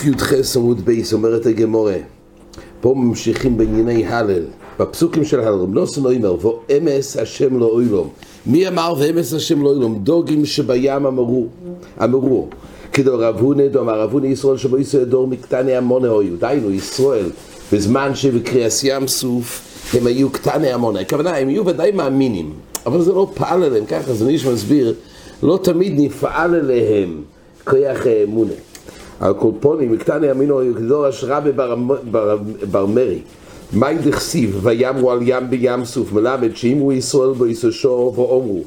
קי"ח עמוד בייס אומרת הגמורה פה ממשיכים בענייני הלל בפסוקים של הלל נוסן אומר ואמס השם לא אוילום מי אמר ואמס השם לא אוילום דוגים שבים אמרו אמרו כדו רב הונה דאמר רב הונה ישראל שבו ישראל דור מקטני המונה היו דהיינו ישראל בזמן שבקריאס ים סוף הם היו קטני המונה הכוונה הם היו ודאי מאמינים אבל זה לא פעל עליהם ככה זה איש מסביר לא תמיד נפעל אליהם כוח אמונה על קולפונים, מקטני אמינו יגדור אשרה בבר מרי. מי דכסיב, ויאמרו על ים בים סוף, מלמד שאם הוא ישראל בו יסושו ואומרו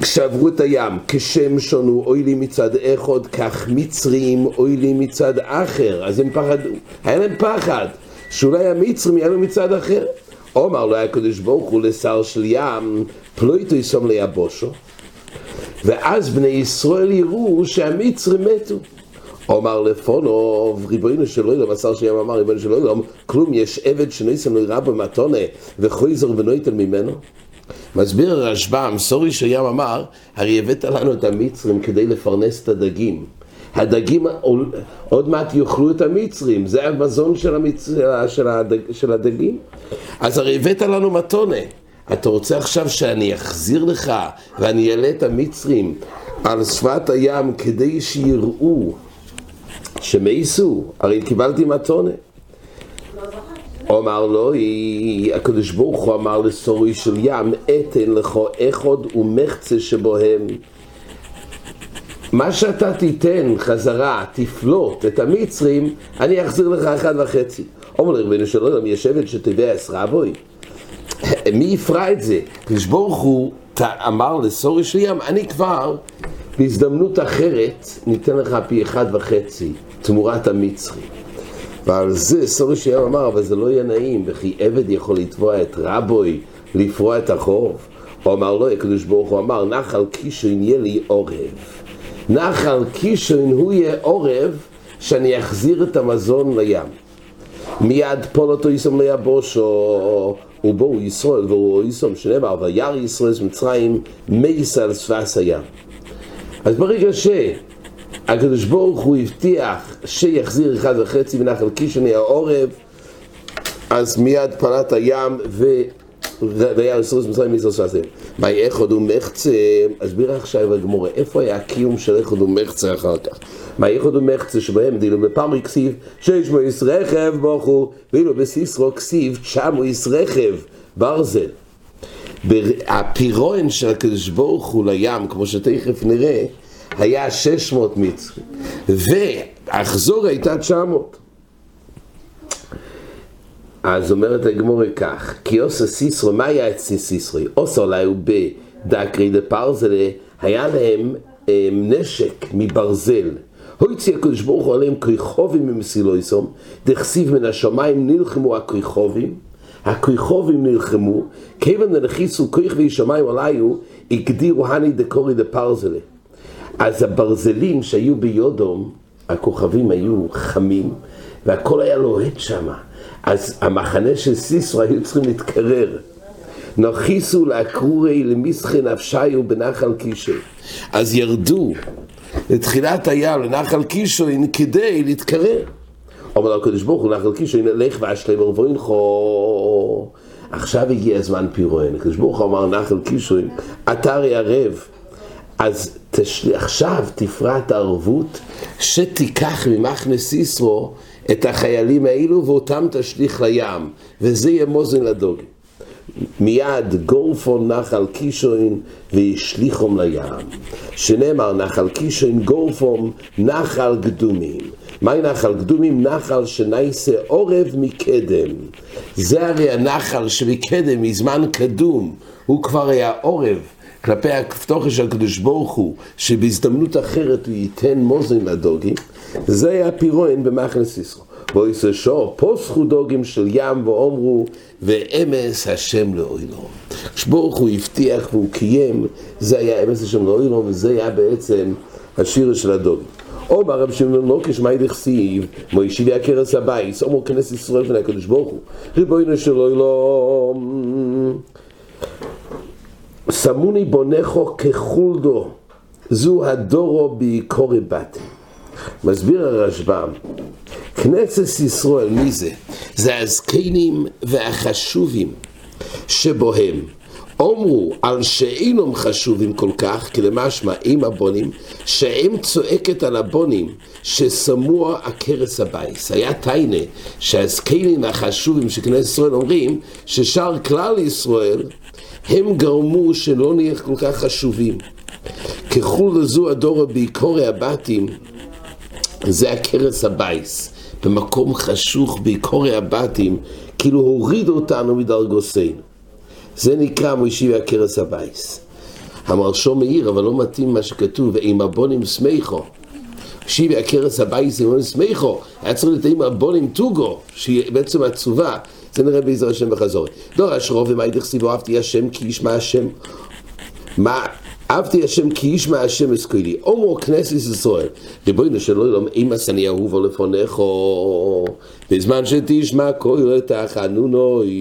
כשעברו את הים, כשם שונו אוי לי מצד אחד, כך מצרים אוי לי מצד אחר. אז הם פחדו, היה להם פחד, שאולי המצרים יהיה לו מצד אחר. אומר לו הקדוש ברוך הוא לשר של ים, פלויטו יסום ליבושו. ואז בני ישראל יראו שהמצרים מתו. אומר לפונוב, ריבונו של עולם, השר שים אמר, ריבונו של עולם, כלום, יש עבד שניסן לא יראה במתונה וחויזר ונויטל ממנו? מסביר הרשב"ם, סורי שים אמר, הרי הבאת לנו את המצרים כדי לפרנס את הדגים. הדגים עוד מעט יאכלו את המצרים, זה המזון של, המצ... של, הדג... של הדגים. אז הרי הבאת לנו מתונה. אתה רוצה עכשיו שאני אחזיר לך ואני אעלה את המצרים על שפת הים כדי שיראו שמאיסו, הרי קיבלתי מתונה. אמר לו, הקדוש ברוך הוא אמר לסורי של ים, אתן לך אחד ומחצה שבוהם. מה שאתה תיתן חזרה, תפלוט את המצרים, אני אחזיר לך אחד וחצי. אומר לרבינו של עולם, יש עבד שתבע עשרה בוי. מי יפרע את זה? הקדוש ברוך הוא אמר של ים, אני כבר בהזדמנות אחרת ניתן לך פי אחד וחצי תמורת המצרי. ועל זה סורי שים אמר, אבל זה לא יהיה נעים, וכי עבד יכול לתבוע את רבוי, לפרוע את החוב. הוא אמר לו, הקדוש ברוך הוא אמר, נחל קישון יהיה לי עורב. נחל קישון הוא יהיה עורב שאני אחזיר את המזון לים. מיד פול אותו יסום ליבושו, ובואו ישראל והוא יסום שנאמר, וירא ישראל מצרים מייס על שפס הים. אז ברגע שהקדוש ברוך הוא הבטיח שיחזיר אחד וחצי מנחל קישני העורב, אז מיד פלט הים ו... רסוס מצרים מיסוס שעשיהם. מה איכות ומחצה, אסביר עכשיו הגמורה, איפה היה הקיום של איכות ומחצה אחר כך? מה איכות ומחצה שבהם דילו בפעם כסיב שיש בו יש רכב בוכו, ואילו בסיסרו כסיב תשמו יש רכב ברזל. הפירון של הקדוש ברוך הוא לים, כמו שתכף נראה, היה 600 מצרים, והאחזור הייתה 900. אז אומרת הגמורה כך, כי עושה סיסרו, מה היה אצל סיסרו? עושה אולי הוא בדקרי דפרזלה, היה להם הם, נשק מברזל. הוציא הקדוש ברוך הוא עליהם כריכובים ממסילויסום, דכסיב מן השמיים נלחמו הכריכובים, הכריכובים נלחמו, כיוון דנכיסו כריך וישמיים עליו, הגדירו הני דקורי דפרזלה. אז הברזלים שהיו ביודום, הכוכבים היו חמים, והכל היה לוהט שם. אז המחנה של סיסרו היו צריכים להתקרר. נחיסו לאקרורי למסחי נפשיו בנחל קישו. אז ירדו לתחילת הים לנחל קישו כדי להתקרר. אומר הקדוש ברוך הוא נחל קישו, הנה לך ואשלם חו. עכשיו הגיע הזמן פירואין. הקדוש ברוך הוא אמר נחל קישו, אתה הרי ערב. אז תשל... עכשיו תפרט ערבות שתיקח ממחנה סיסרו את החיילים האלו ואותם תשליך לים, וזה יהיה מוזן לדוגי. מיד גורפון נחל קישון והשליחום לים. שנאמר נחל קישון גורפון נחל קדומים. מהי נחל קדומים? נחל שנייסה עורב מקדם. זה הרי הנחל שמקדם מזמן קדום, הוא כבר היה עורב. כלפי הכפתוחה של הקדוש ברוך הוא, שבהזדמנות אחרת הוא ייתן מוזן לדוגים, זה היה פירואין במחנס ישרו. בויסר שור, פוסחו דוגים של ים ואומרו, ואמס השם לאוילום. כשברוך הוא הבטיח והוא קיים, זה היה אמס השם לאוילום, וזה היה בעצם השיר של הדוגים. אומר רב שמעון לא כשמאי דכסיב, מוישיבי הכרס הבייס, אומר כנס ישראל לפני הקדוש ברוך הוא, ריבונו של אוילום. סמוני בונכו כחולדו, זו הדורו בעיקורי בת. מסביר הרשב"ם, כנסת ישראל, מי זה? זה הזקנים והחשובים שבוהם. אומרו על שאינם חשובים כל כך, כי למשמע עם הבונים, שהם צועקת על הבונים ששמוע הכרס הבייס. היה טיינה שהזקנים החשובים של כנסת ישראל אומרים ששאר כלל ישראל הם גרמו שלא נהיה כל כך חשובים. ככול לזו הדור בעיקורי הבתים זה הכרס הבייס. במקום חשוך בעיקורי הבתים, כאילו הורידו אותנו מדרגוסינו. זה נקרא מוישי והכרס הבייס. המרשו מאיר, אבל לא מתאים מה שכתוב, ואם הבונים סמיכו. שיבי הכרס הבייס עם סמיכו, היה צריך להיות עם הבונים טוגו, שהיא בעצם עצובה. זה נראה בעזר השם בחזור. דורש רוב ומה ידכסיבו אהבתי השם כי ישמע השם. מה? אהבתי השם כי ישמע השם אסקולי. אומרו כנסת ישראל, ריבונו של עולם, אם אני אהובו לפונך, בזמן שתשמע כל תחנונוי,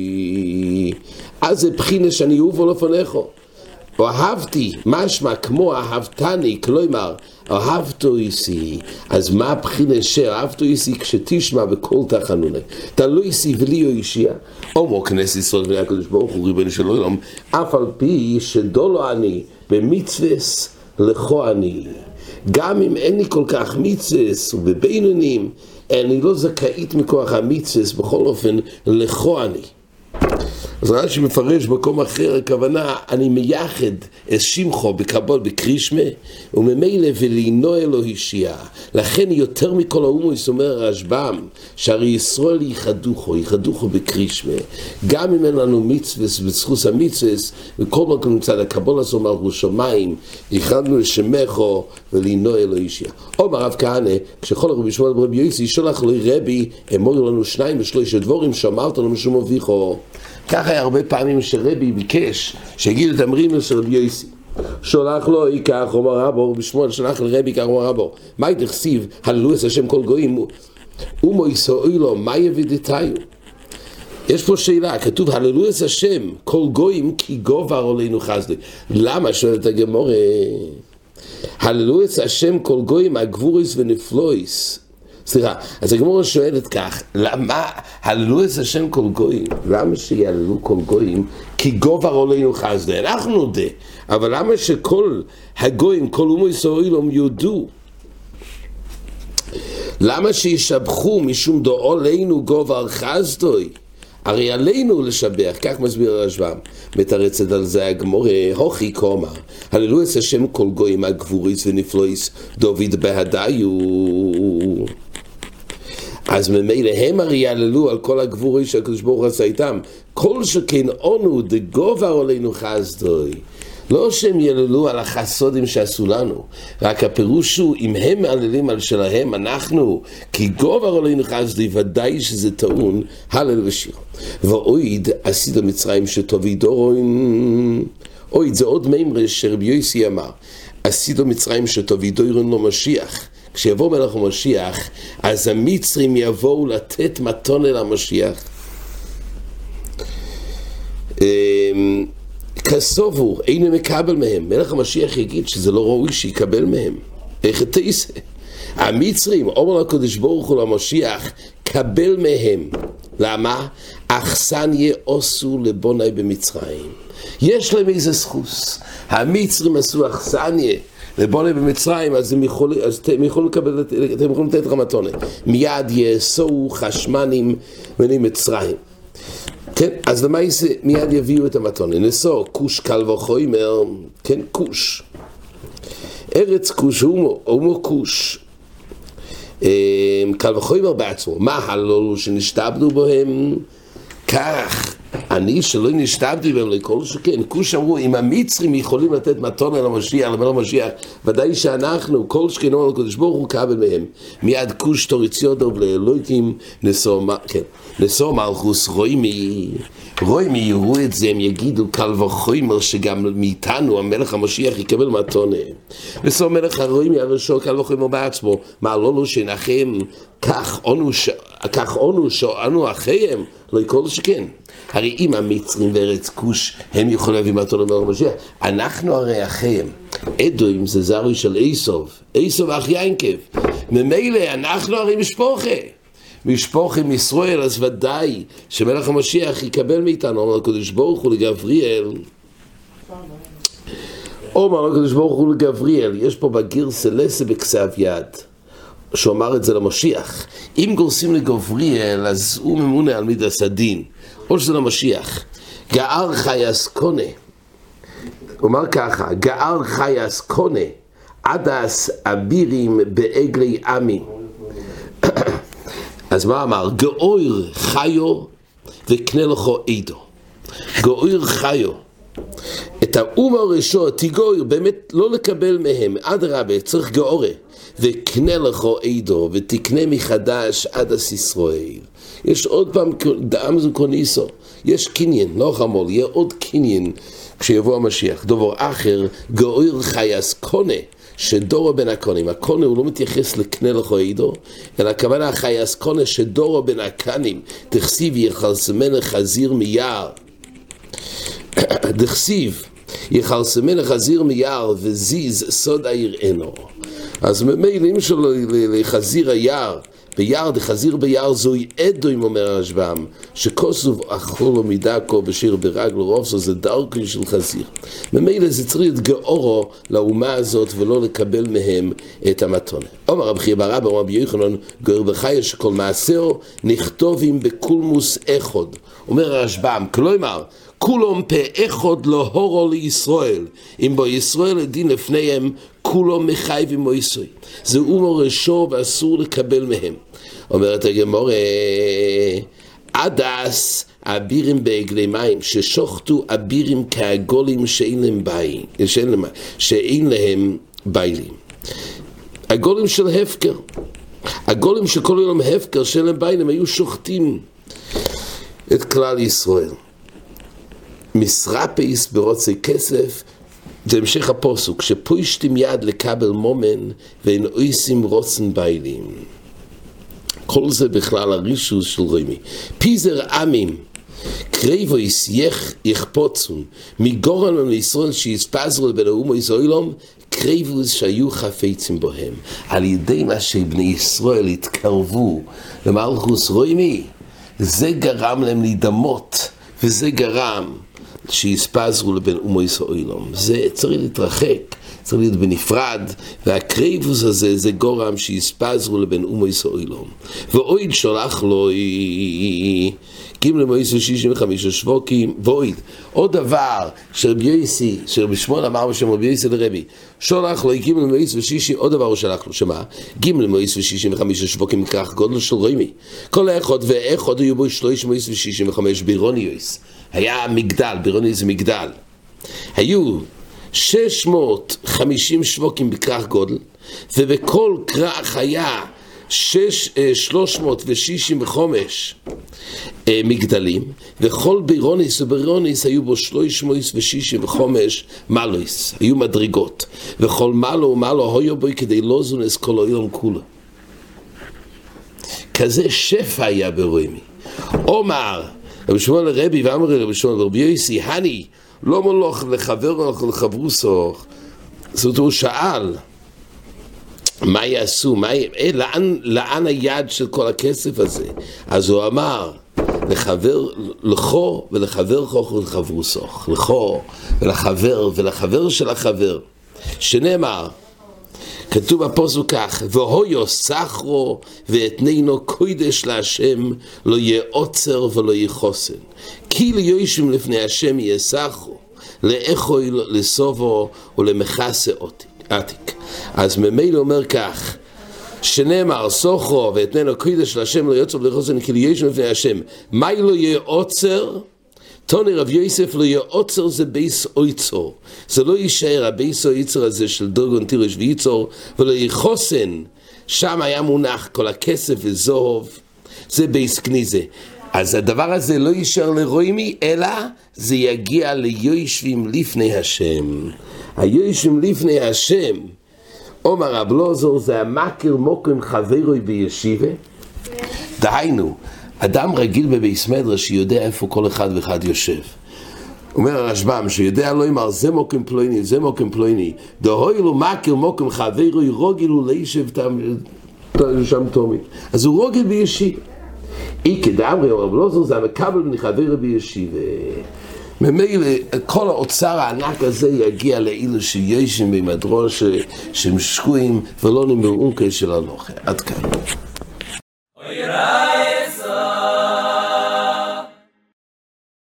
אז זה בחינה שאני אהובו לפונך. אהבתי, משמע כמו אהבתני, כלומר, אהבתו איסי, אז מה הבחינה שאהבתו איסי כשתשמע בכל תחנוני? תלוי איסי ולי או אישיה. אומו כנסת ישראל בני הקדוש ברוך הוא ריבונו של עולם, אף על פי שדולו אני במצווס לכו אני. גם אם אין לי כל כך מצווס ובבינונים, אני לא זכאית מכוח המצווס, בכל אופן לכו אני. אז רש"י מפרש במקום אחר, הכוונה, אני מייחד את שמחו בקבול בקרישמה, וממילא ולינו אלוהישייה. לכן יותר מכל האומוס אומר הרשב"ם, שהרי ישראל ייחדוכו, ייחדוכו בקרישמה. גם אם אין לנו מצווס וזכוס המצווס, וכל מקום הקבול הזה אומר הוא שמיים, ייחדנו לשמחו ולינו אלוהישייה. אומר הרב כהנא, כשכל הרבי שמואל ברבי יוסי, שולח לו רבי, אמור לנו שניים ושלושה דבורים, שאמרת לנו משום אביכו. ככה היה הרבה פעמים שרבי ביקש שיגיד את המרימה של רבי יוסי. שולח לו ייקח אומר רבו, בשמואל שלח לרבי ייקח אומר רבו. מה יתכסיב, הללו את השם כל גויים, ומו יסועי לו, מה יבידתיו? יש פה שאלה, כתוב הללו את השם כל גויים כי גובר עלינו חסדי. למה שואלת הגמורה? הללו את השם כל גויים הגבוריס ונפלויס סליחה, אז הגמורה שואלת כך, למה הללו את השם כל גויים? למה שיעללו כל גויים? כי גובר עולנו חסדה, אנחנו נודה, אבל למה שכל הגויים, כל אומו ישראלום יודו? למה שישבחו משום דו עולנו גובר חסדוי? הרי עלינו לשבח, כך מסביר הרשב"ם, מתרצת על זה הגמורה, הוכי קומה, הללו את השם כל גויים הגבוריס ונפלויס דוד בהדיו אז ממילא הם הרי יעללו על כל הגבורי שהקדוש ברוך עשה איתם. כל שכן אונו דגובר עלינו חסדוי. לא שהם יעללו על החסודים שעשו לנו, רק הפירוש הוא, אם הם מעללים על שלהם, אנחנו, כי גובר עלינו חסדוי, ודאי שזה טעון, הלל ושיר. ואויד עשית מצרים שטובי דורון, אויד זה עוד מימרה שרבי יוסי אמר, עשית מצרים שטובי דורון לא משיח. כשיבוא מלך המשיח, אז המצרים יבואו לתת מתון אל המשיח. אמ, כסובו, אינו מקבל מהם. מלך המשיח יגיד שזה לא ראוי שיקבל מהם. איך תעשה? המצרים, אומר לקדוש ברוך הוא למשיח, קבל מהם. למה? אכסניה עשו לבוני במצרים. יש להם איזה סחוס. המצרים עשו אכסניה. לבונה במצרים, אז הם יכולים, אז לקבל, אתם יכולים לתת רמתונה. מיד יאסו חשמנים בני מצרים. כן, אז למה זה מיד יביאו את המתונה? נשוא כוש קל וחומר, כן, כוש. ארץ כוש, הומו כוש. קל וחומר בעצמו. מה הלולו שנשתבדו בהם? כך אני שלא נשתבתי בהם לכל שכן, כוש אמרו, אם המצרים יכולים לתת מתונה למשיח, לבן המשיח, ודאי שאנחנו, כל שכנו על הקדוש ברוך הוא קבל מהם. מיד כוש תוריציודו ולאלוהים כן, נשוא מלכוס רוימי, רוימי יראו את זה, הם יגידו קל וחומר שגם מאיתנו המלך המשיח יקבל מתונה. נשוא מלך הרוימי הראשון קל וחומר בעצמו, מה לא לו שנחם, כך אונו שאנו אחיהם, לא יקול שכן. הרי אם המצרים וארץ כוש הם יכולים להביא מתנות לעולם המשיח, אנחנו הרי אחיהם. אדוים זה זרוי של איסוב, איסוב אח יינקב. ממילא אנחנו הרי משפוחה. משפוך עם ישראל, אז ודאי שמלך המשיח יקבל מאיתנו, אומר הקדוש ברוך הוא לגבריאל. אומר הקדוש ברוך הוא לגבריאל, יש פה בגיר סלסה בכסף יד, שהוא אמר את זה למשיח. אם גורסים לגבריאל, אז הוא ממונה על מידס הדין, או שזה למשיח. גאר חייס קונה, הוא אמר ככה, גאר חייס קונה, עדס אבירים בעגלי עמי. אז מה אמר? גאויר חיו וקנה לכו עדו. גאויר חיו. את האום הראשון, תיגויר, באמת לא לקבל מהם, אדרבה, צריך גאורה. וקנה לכו עדו, ותקנה מחדש עד הסיסרואל. יש עוד פעם, דאם זו קוניסו, יש קניין, לא חמול, יהיה עוד קניין כשיבוא המשיח. דובר אחר, גאויר חייס קונה. שדורו בין הקונים, הקונה הוא לא מתייחס לקנה לכו עדו, אלא הכוונה חייס קונה שדורו בין הקנים, תכסיב יחלסמן חזיר מיער. דכסיב יחלסמן חזיר מיער וזיז סוד העיר אינו. אז ממילא שלו לחזיר היער ביער דחזיר ביער זוהי אדוים אומר הרשב"ם שכוסוב אכולו מדקו בשיר ברגלו רובסו זה דרכו של חזיר. ממילא זה צריך להיות גאורו לאומה הזאת ולא לקבל מהם את המתונה אומר רב חייא ברבא אומר רבי יוחנן גאור בחיה שכל מעשהו נכתובים בקולמוס אחד. אומר הרשב"ם כלומר כולם פה אחד לא הורו לישראל. אם בו ישראל הדין לפניהם כולם מחייבים מויסוי זה אומו רשו ואסור לקבל מהם. אומרת הגמור עדס אבירים בעגלי מים ששוחטו אבירים כעגולים שאין להם בית שאין להם, שאין להם ביילים. הגולים של הפקר הגולים שכל יום הפקר שאין להם ביילים היו שוחטים את כלל ישראל מסרפייס ברוצי כסף זה המשך הפוסוק, שפוישתם יד לקבל מומן ואין אויסים רוצן ביילים. כל זה בכלל הרישוס של רימי. פיזר עמים, קרייבויס יח יכפוצון, מגורן לישראל שיספזרו לבין האומו יזוילום, קרייבויס שהיו חפצים בהם. על ידי מה שבני ישראל התקרבו למלכוס רימי, זה גרם להם להידמות, וזה גרם שיספזרו לבין אומו ישראלום. זה צריך להתרחק, צריך להיות בנפרד, והקריבוס הזה זה גורם שיספזרו לבין אומו ישראלום. ואויד שולח לו גימל למויס ושישים וחמישה שווקים, ואויד. עוד דבר שרבי יויסי, שרבי שמואל אמר בשם רבי יויסי לרבי, שולח לו גימל למויס ושישים, עוד דבר הוא שלח לו, שמה? גימל למויס ושישים וחמישה שווקים מכרך גודל של רימי. כל האחד ואחד היו בו שלוש מויס ושישים וחמש בירוני יויס. היה מגדל, בירוני זה מגדל. היו 650 שווקים בכרך גודל, ובכל כרך היה 365 אה, מגדלים, וכל בירוניס ובירוניס היו בו 365 מלויס, היו מדרגות, וכל מלו ומלו היו בו כדי לא זונס כל היום כולו. כזה שפע היה ברוימי. אומר, רבי שמואל הרבי ואמר רבי שמואל רבי יוסי, הני, לא מולוך לחבר לחברוסו, זאת אומרת הוא שאל, מה יעשו, מה, אה, לאן, לאן היד של כל הכסף הזה? אז הוא אמר, לחבר, לכו ולחבר כוך ולחברוסוך, לכו ולחבר ולחבר של החבר, שנאמר, כתוב בפוסק כך, והויו סחרו ואתננו קוידש להשם לא יהיה עוצר ולא יהיה חוסן. כי ליושם לפני השם יהיה סחרו, לאכוי לסובו ולמכסה עתיק. אז ממילא אומר כך, שנאמר סוחרו ואתננו קוידש להשם לא יוצר ולא יהיה חוסן, כי ליושם לפני השם. מה לא יהיה עוצר? טוני רב יוסף לא יהיה עוצר זה בייס אויצור. זה לא יישאר הבייס אויצור הזה של דרגון תירש וייצור, ולא יהיה חוסן. שם היה מונח כל הכסף וזוב, זה בייס כניזה. אז הדבר הזה לא יישאר לרוימי, אלא זה יגיע ליושבים לפני השם. היושבים לפני השם, עומר רב לוזור זה המכר מוקרים חברוי בישיבה. דהיינו, אדם רגיל בביס מדרש שיודע איפה כל אחד ואחד יושב. אומר הרשב"ם, שיודע לא אמר זה מוקם פלויני, זה מוקם פלויני, דהוי לו מקר מוקם חברוי רוגלו לישב שם תומי. אז הוא רוגל אי כדאמרי, רב לוזר זה המקבל מחבר בישיב. ממילא כל האוצר הענק הזה יגיע לאילו שישם במדרוש שהם שקועים ולא נמראו כשל הלוכה. עד כאן.